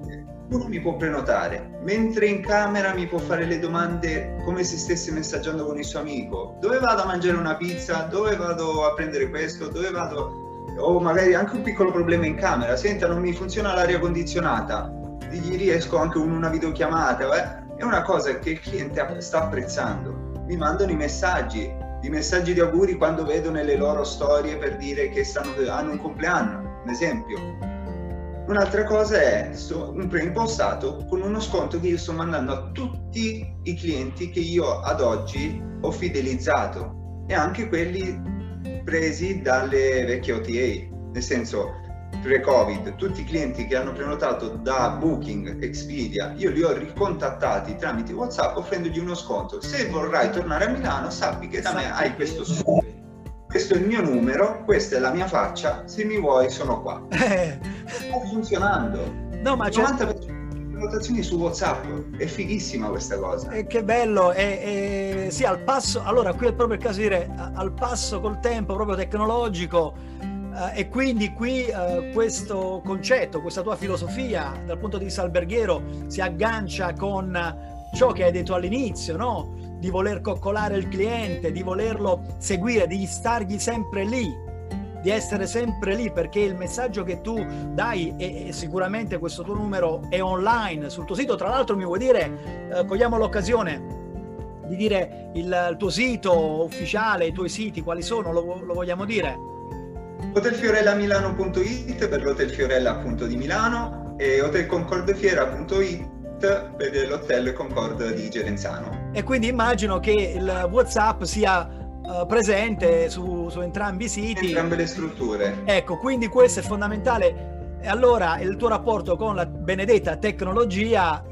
Speaker 2: uno mi può prenotare, mentre in camera mi può fare le domande come se stesse messaggiando con il suo amico. Dove vado a mangiare una pizza? Dove vado a prendere questo? Dove vado o magari anche un piccolo problema in camera, senta non mi funziona l'aria condizionata, gli riesco anche con una videochiamata, eh? è una cosa che il cliente sta apprezzando. Mi mandano i messaggi, i messaggi di auguri quando vedo nelle loro storie per dire che stanno, hanno un compleanno, un esempio. Un'altra cosa è un preimpostato con uno sconto che io sto mandando a tutti i clienti che io ad oggi ho fidelizzato e anche quelli presi dalle vecchie OTA, nel senso pre-Covid, tutti i clienti che hanno prenotato da Booking, Expedia, io li ho ricontattati tramite WhatsApp offrendogli uno sconto. Se vorrai tornare a Milano, sappi che da me hai questo sconto. Questo è il mio numero, questa è la mia faccia, se mi vuoi sono qua. Eh. Sta funzionando. No, ma c'è... 90% prenotazioni su WhatsApp. È fighissima questa cosa.
Speaker 1: E che bello, e, e, sì, al passo, allora qui è proprio il caso di dire al passo col tempo proprio tecnologico. Eh, e quindi qui eh, questo concetto, questa tua filosofia dal punto di vista alberghiero si aggancia con ciò che hai detto all'inizio, no? Di voler coccolare il cliente, di volerlo seguire, di stargli sempre lì, di essere sempre lì perché il messaggio che tu dai e, sicuramente questo tuo numero è online sul tuo sito. Tra l'altro mi vuoi dire, eh, cogliamo l'occasione di dire il, il, tuo sito ufficiale, i tuoi siti, quali sono, lo, lo vogliamo dire?
Speaker 2: Hotelfiorellamilano.it per l'Hotel Fiorella appunto di Milano e hotelconcordefiera.it per l'Hotel Concord di Gerenzano.
Speaker 1: E quindi immagino che il WhatsApp sia uh, presente su, su, entrambi i siti.
Speaker 2: Entrambe le strutture.
Speaker 1: Ecco, quindi questo è fondamentale. E allora il tuo rapporto con la benedetta tecnologia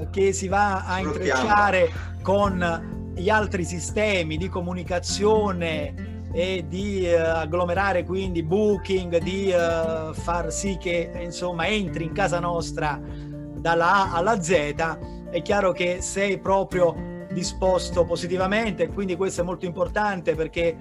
Speaker 1: uh, che si va a intrecciare con gli altri sistemi di comunicazione e di uh, agglomerare quindi booking, di far sì che insomma entri in casa nostra dalla A alla Z, è chiaro che sei proprio disposto positivamente, quindi questo è molto importante perché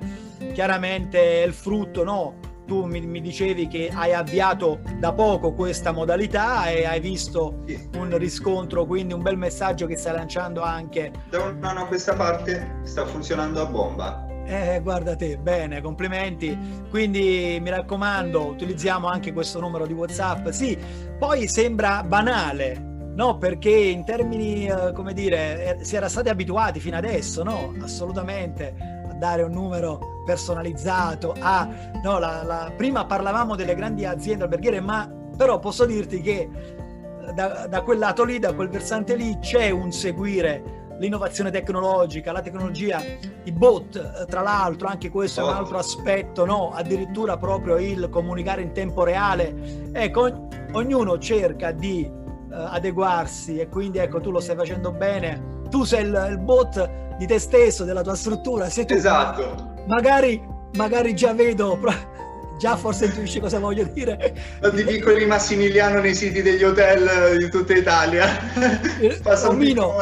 Speaker 1: chiaramente è il frutto no, tu mi, mi, dicevi che hai avviato da poco questa modalità e hai visto un riscontro, quindi un bel messaggio che stai lanciando anche.
Speaker 2: Da un anno a questa parte sta funzionando a bomba.
Speaker 1: Eh, guarda te, bene, complimenti. Quindi mi raccomando, utilizziamo anche questo numero di WhatsApp. Sì, poi sembra banale, No, perché in termini, eh, come dire, eh, si era stati abituati fino adesso, no? Assolutamente a dare un numero personalizzato. A, no, la, la, prima parlavamo delle grandi aziende alberghiere, ma però posso dirti che eh, da, da quel lato lì, da quel versante lì, c'è un seguire l'innovazione tecnologica, la tecnologia, i bot, tra l'altro, anche questo è un altro aspetto, no? Addirittura proprio il comunicare in tempo reale. Ecco, ognuno cerca di adeguarsi e quindi ecco tu lo stai facendo bene. Tu sei il, il bot di te stesso della tua struttura. Sei tu.
Speaker 2: Esatto.
Speaker 1: Magari magari già vedo già forse intuisci cosa voglio dire.
Speaker 2: Di piccoli Massimiliano nei siti degli hotel di tutta Italia.
Speaker 1: Passa omino,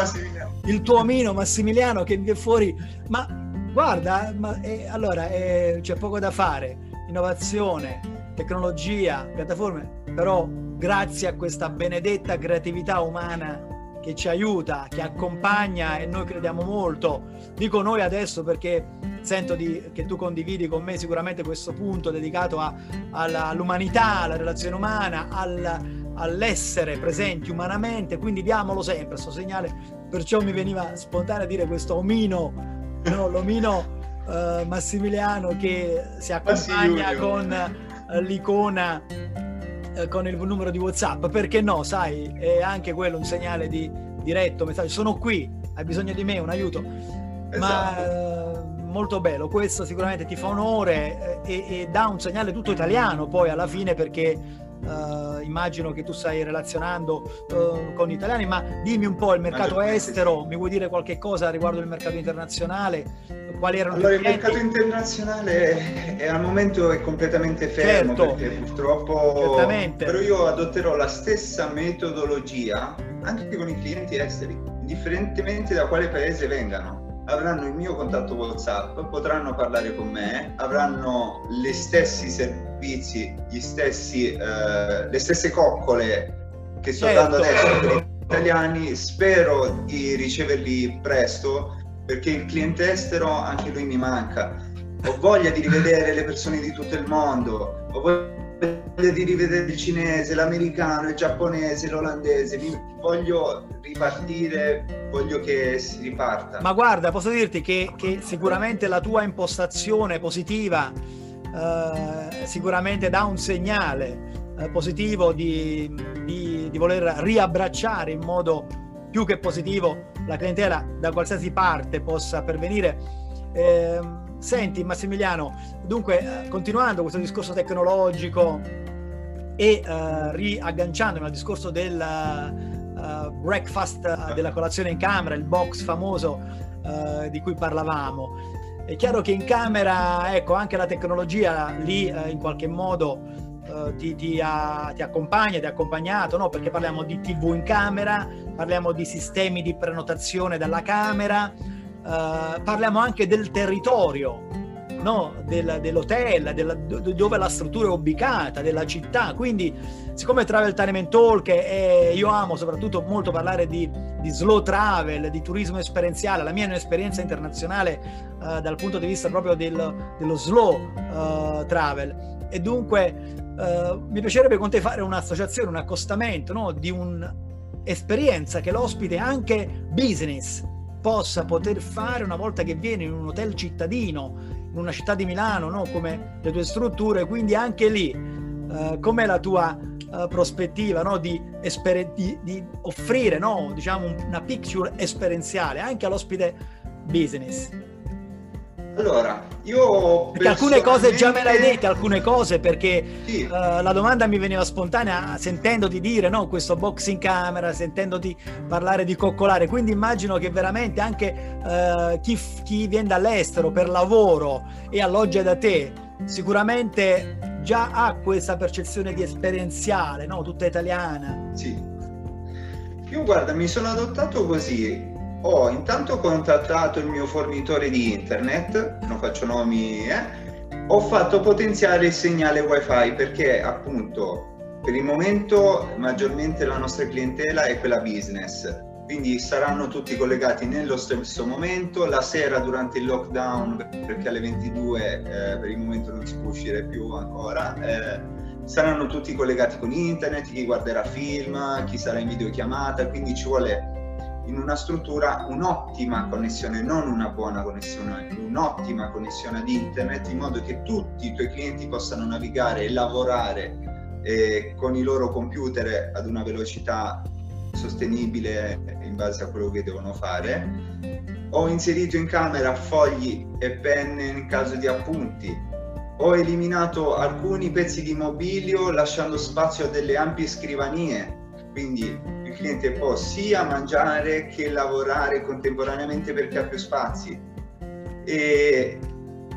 Speaker 1: il tuo omino Massimiliano che viene fuori. Ma guarda ma, eh, allora eh, c'è poco da fare. Innovazione tecnologia piattaforme però grazie a questa benedetta creatività umana che ci aiuta, che accompagna e noi crediamo molto. Dico noi adesso perché sento di, che tu condividi con me sicuramente questo punto dedicato a, alla, all'umanità, alla relazione umana, al, all'essere presenti umanamente, quindi diamolo sempre questo segnale. Perciò mi veniva spontaneo a dire questo omino, no, l'omino uh, Massimiliano che si accompagna con uh, l'icona eh, con il numero di WhatsApp, perché no, sai, è anche quello un segnale di diretto, messaggio, sono qui, hai bisogno di me, un aiuto. Esatto. Ma eh, molto bello, questo sicuramente ti fa onore eh, e, e dà un segnale tutto italiano poi alla fine perché Uh, immagino che tu stai relazionando uh, con gli italiani, ma dimmi un po' il mercato estero, mi vuoi dire qualche cosa riguardo il mercato internazionale? Quali erano
Speaker 2: allora, il mercato internazionale è, al momento è completamente fermo certo. perché purtroppo però io adotterò la stessa metodologia anche con i clienti esteri, indifferentemente da quale paese vengano avranno il mio contatto WhatsApp, potranno parlare con me, avranno gli stessi servizi, gli stessi, eh, le stesse coccole che sto certo. dando adesso per gli italiani. Spero di riceverli presto perché il cliente estero anche lui mi manca. Ho voglia di rivedere le persone di tutto il mondo, ho voglia di rivedere il cinese, l'americano, il giapponese, l'olandese. Mi voglio ripartire, voglio che si riparta.
Speaker 1: Ma guarda, posso dirti che, che sicuramente la tua impostazione positiva eh, sicuramente dà un segnale eh, positivo di, di, di voler riabbracciare in modo più che positivo la clientela da qualsiasi parte possa pervenire. Eh, Senti Massimiliano, dunque eh, continuando questo discorso tecnologico e uh, riagganciandomi al discorso del uh, breakfast, uh, della colazione in camera, il box famoso di cui parlavamo, è chiaro che in camera, ecco, anche la tecnologia lì in qualche modo ti, ti, ha, ti, accompagna, ti ha accompagnato, no? perché parliamo di TV in camera, parliamo di sistemi di prenotazione dalla camera, uh, parliamo anche del territorio, no? del, dell'hotel, della, dove la struttura è ubicata, della città. Quindi, siccome Travel Time and Talk è, io amo soprattutto molto parlare di, di, slow travel, di turismo esperienziale, la mia è un'esperienza internazionale uh, dal punto di vista proprio del, dello slow uh, travel. E dunque mi piacerebbe con te fare un'associazione, un accostamento no? di un'esperienza che l'ospite anche business possa poter fare una volta che viene in un hotel cittadino, in una città di Milano, no? come le tue strutture, quindi anche lì, uh, com'è la tua uh, prospettiva no? di, esper- di, di, offrire no? diciamo, una picture esperienziale anche all'ospite business?
Speaker 2: Allora, io
Speaker 1: perché alcune cose già me l'hai dette, alcune cose perché sì. uh, la domanda mi veniva spontanea sentendoti dire no, questo box in camera, sentendoti parlare di coccolare, quindi immagino che veramente anche uh, chi, chi viene dall'estero per lavoro e alloggia da te sicuramente già ha questa percezione di esperienziale, no? tutta italiana.
Speaker 2: Sì. Io guarda, mi sono adottato così, ho intanto contattato il mio fornitore di internet, non faccio nomi, eh, ho fatto potenziare il segnale wifi perché appunto per il momento maggiormente la nostra clientela è quella business. Quindi saranno tutti collegati nello stesso momento, la sera durante il lockdown, perché alle 22 eh, per il momento non si può uscire più ancora, eh, saranno tutti collegati con internet, chi guarderà film, chi sarà in videochiamata, quindi ci vuole in una struttura un'ottima connessione, non una buona connessione, un'ottima connessione ad internet in modo che tutti i tuoi clienti possano navigare e lavorare eh, con i loro computer ad una velocità sostenibile in base a quello che devono fare. Ho inserito in camera fogli e penne in caso di appunti. Ho eliminato alcuni pezzi di mobilio lasciando spazio a delle ampie scrivanie, quindi il cliente può sia mangiare che lavorare contemporaneamente perché ha più spazi. E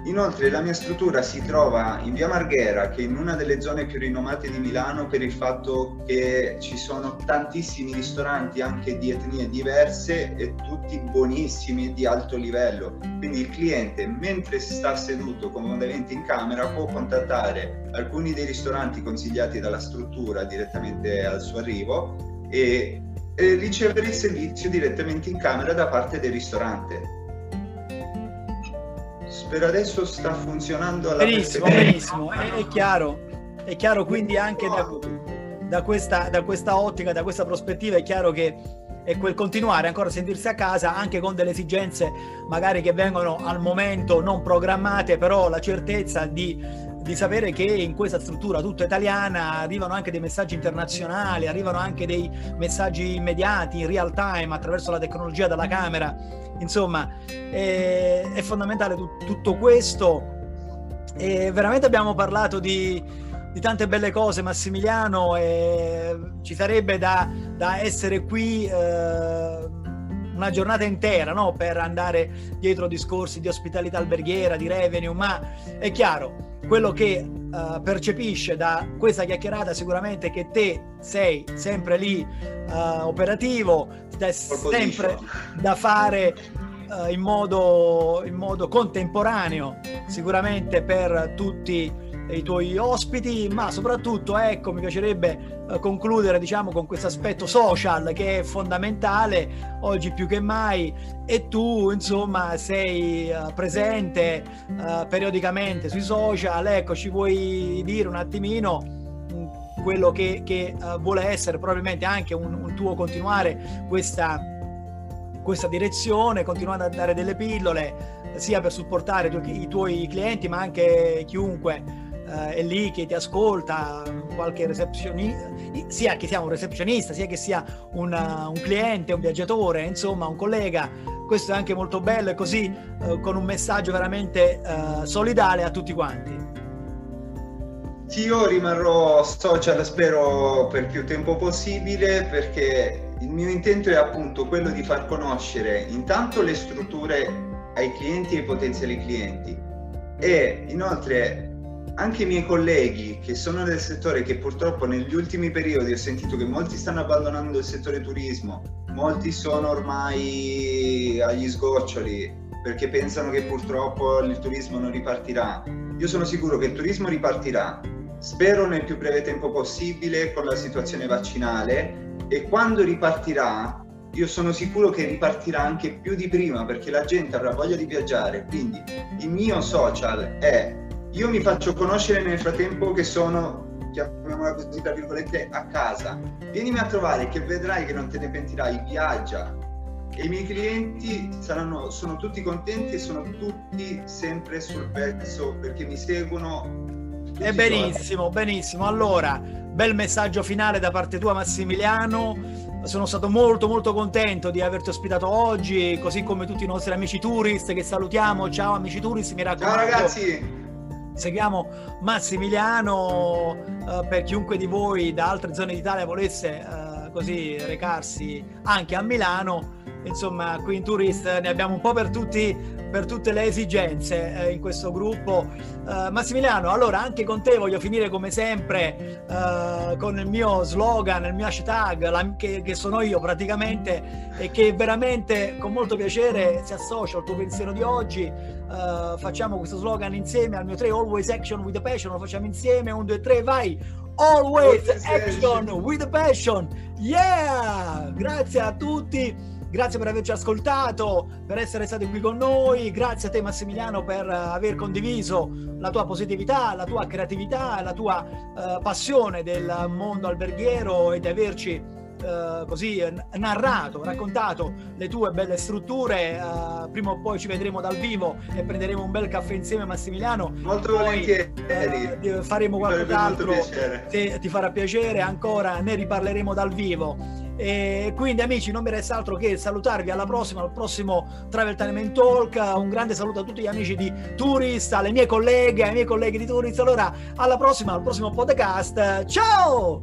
Speaker 2: Inoltre la mia struttura si trova in via Marghera, che è in una delle zone più rinomate di Milano per il fatto che ci sono tantissimi ristoranti anche di etnie diverse e tutti buonissimi e di alto livello. Quindi il cliente, mentre sta seduto comodamente in camera, può contattare alcuni dei ristoranti consigliati dalla struttura direttamente al suo arrivo e, e ricevere il servizio direttamente in camera da parte del ristorante. Per adesso sta funzionando alla
Speaker 1: benissimo, benissimo, è, è, chiaro, è chiaro quindi anche da, da, questa, da questa ottica, da questa prospettiva è chiaro che è quel continuare ancora a sentirsi a casa anche con delle esigenze magari che vengono al momento non programmate, però la certezza di di sapere che in questa struttura tutta italiana arrivano anche dei messaggi internazionali, arrivano anche dei messaggi immediati in real time attraverso la tecnologia della camera. Insomma, è, è fondamentale t- tutto questo. E veramente abbiamo parlato di, di tante belle cose, Massimiliano, e ci sarebbe da, da essere qui. Eh, una giornata intera no? per andare dietro discorsi di ospitalità alberghiera, di revenue, ma è chiaro, quello che uh, percepisce da questa chiacchierata sicuramente è che te sei sempre lì uh, operativo, ti dai sempre da fare uh, in, modo, in modo contemporaneo sicuramente per tutti i tuoi ospiti, ma soprattutto ecco mi piacerebbe eh, concludere diciamo con questo aspetto social che è fondamentale oggi più che mai. E tu insomma sei uh, presente uh, periodicamente sui social, ecco ci vuoi dire un attimino mm, quello che, che uh, vuole essere probabilmente anche un, un tuo continuare questa, questa direzione, continuando a dare delle pillole sia per supportare i tuoi clienti ma anche chiunque eh, è lì che ti ascolta, qualche recepzionista, sia che sia un recepzionista, sia che sia una, un cliente, un viaggiatore, insomma un collega, questo è anche molto bello e così eh, con un messaggio veramente eh, solidale a tutti quanti.
Speaker 2: Sì, io rimarrò social spero per più tempo possibile perché il mio intento è appunto quello di far conoscere intanto le strutture ai clienti e ai potenziali clienti e inoltre anche i miei colleghi che sono del settore che purtroppo negli ultimi periodi ho sentito che molti stanno abbandonando il settore turismo, molti sono ormai agli sgoccioli perché pensano che purtroppo il turismo non ripartirà. Io sono sicuro che il turismo ripartirà, spero nel più breve tempo possibile con la situazione vaccinale e quando ripartirà io sono sicuro che ripartirà anche più di prima perché la gente avrà voglia di viaggiare. Quindi il mio social è io mi faccio conoscere nel frattempo che sono, chiamiamola così, tra virgolette, a casa. Vienimi a trovare che vedrai che non te ne pentirai, viaggia. E i miei clienti saranno, sono tutti contenti e sono tutti sempre sul pezzo perché mi seguono.
Speaker 1: E benissimo, benissimo. Allora, bel messaggio finale da parte tua Massimiliano. Sono stato molto molto contento di averti ospitato oggi, così come tutti i nostri amici tourist che salutiamo. Ciao amici tourist, mi raccomando.
Speaker 2: Ciao ragazzi!
Speaker 1: Seguiamo Massimiliano eh, per chiunque di voi da altre zone d'Italia volesse eh, così recarsi anche a Milano. insomma qui in Tourist ne abbiamo un po' per tutti per tutte le esigenze eh, in questo gruppo. Uh, Massimiliano, allora anche con te voglio finire come sempre uh, con il mio slogan, il mio hashtag, la, che, che, sono io praticamente e che veramente con molto piacere si associa al tuo pensiero di oggi. Uh, facciamo questo slogan insieme al mio 3 Always Action with a Passion, lo facciamo insieme, 1, 2, 3, vai! Always Action with a Passion! Yeah! Grazie a tutti! Grazie per averci ascoltato, per essere stati qui con noi. Grazie a te Massimiliano per aver condiviso la tua positività, la tua creatività, la tua uh, passione del mondo alberghiero e di averci Uh, così narrato, raccontato le tue belle strutture. Uh, prima o poi ci vedremo dal vivo e prenderemo un bel caffè insieme, Massimiliano.
Speaker 2: Molto volentieri.
Speaker 1: Uh, faremo qualcos'altro se ti farà piacere. Ancora ne riparleremo dal vivo. E quindi amici non mi resta altro che salutarvi. Alla prossima, al prossimo Travel Time Talk, un grande saluto a tutti gli amici di Tourist, alle mie colleghe, ai miei colleghi di Tourist, allora alla prossima, al prossimo podcast, ciao!